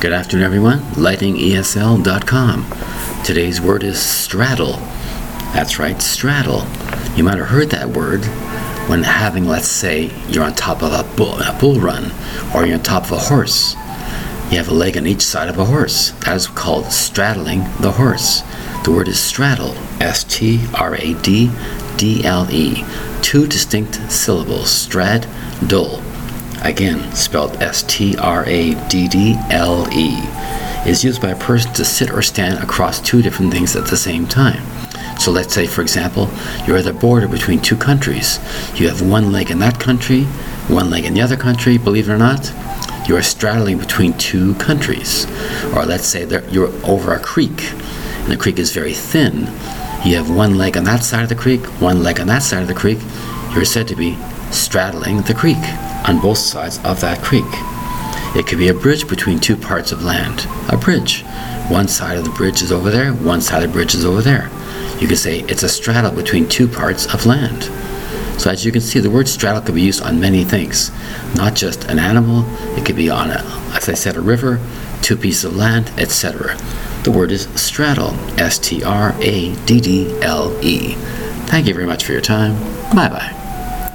Good afternoon, everyone. LightningESL.com. Today's word is straddle. That's right, straddle. You might have heard that word when having, let's say, you're on top of a bull, a bull run or you're on top of a horse. You have a leg on each side of a horse. That is called straddling the horse. The word is straddle, S T R A D D L E. Two distinct syllables, strad, dull. Again, spelled S T R A D D L E. Is used by a person to sit or stand across two different things at the same time. So let's say, for example, you're at the border between two countries. You have one leg in that country, one leg in the other country, believe it or not you are straddling between two countries. Or let's say that you're over a creek, and the creek is very thin. You have one leg on that side of the creek, one leg on that side of the creek. You're said to be straddling the creek on both sides of that creek. It could be a bridge between two parts of land. A bridge. One side of the bridge is over there, one side of the bridge is over there. You could say it's a straddle between two parts of land. So as you can see, the word straddle could be used on many things, not just an animal. It could be on, a, as I said, a river, two pieces of land, etc. The word is straddle, S-T-R-A-D-D-L-E. Thank you very much for your time. Bye bye.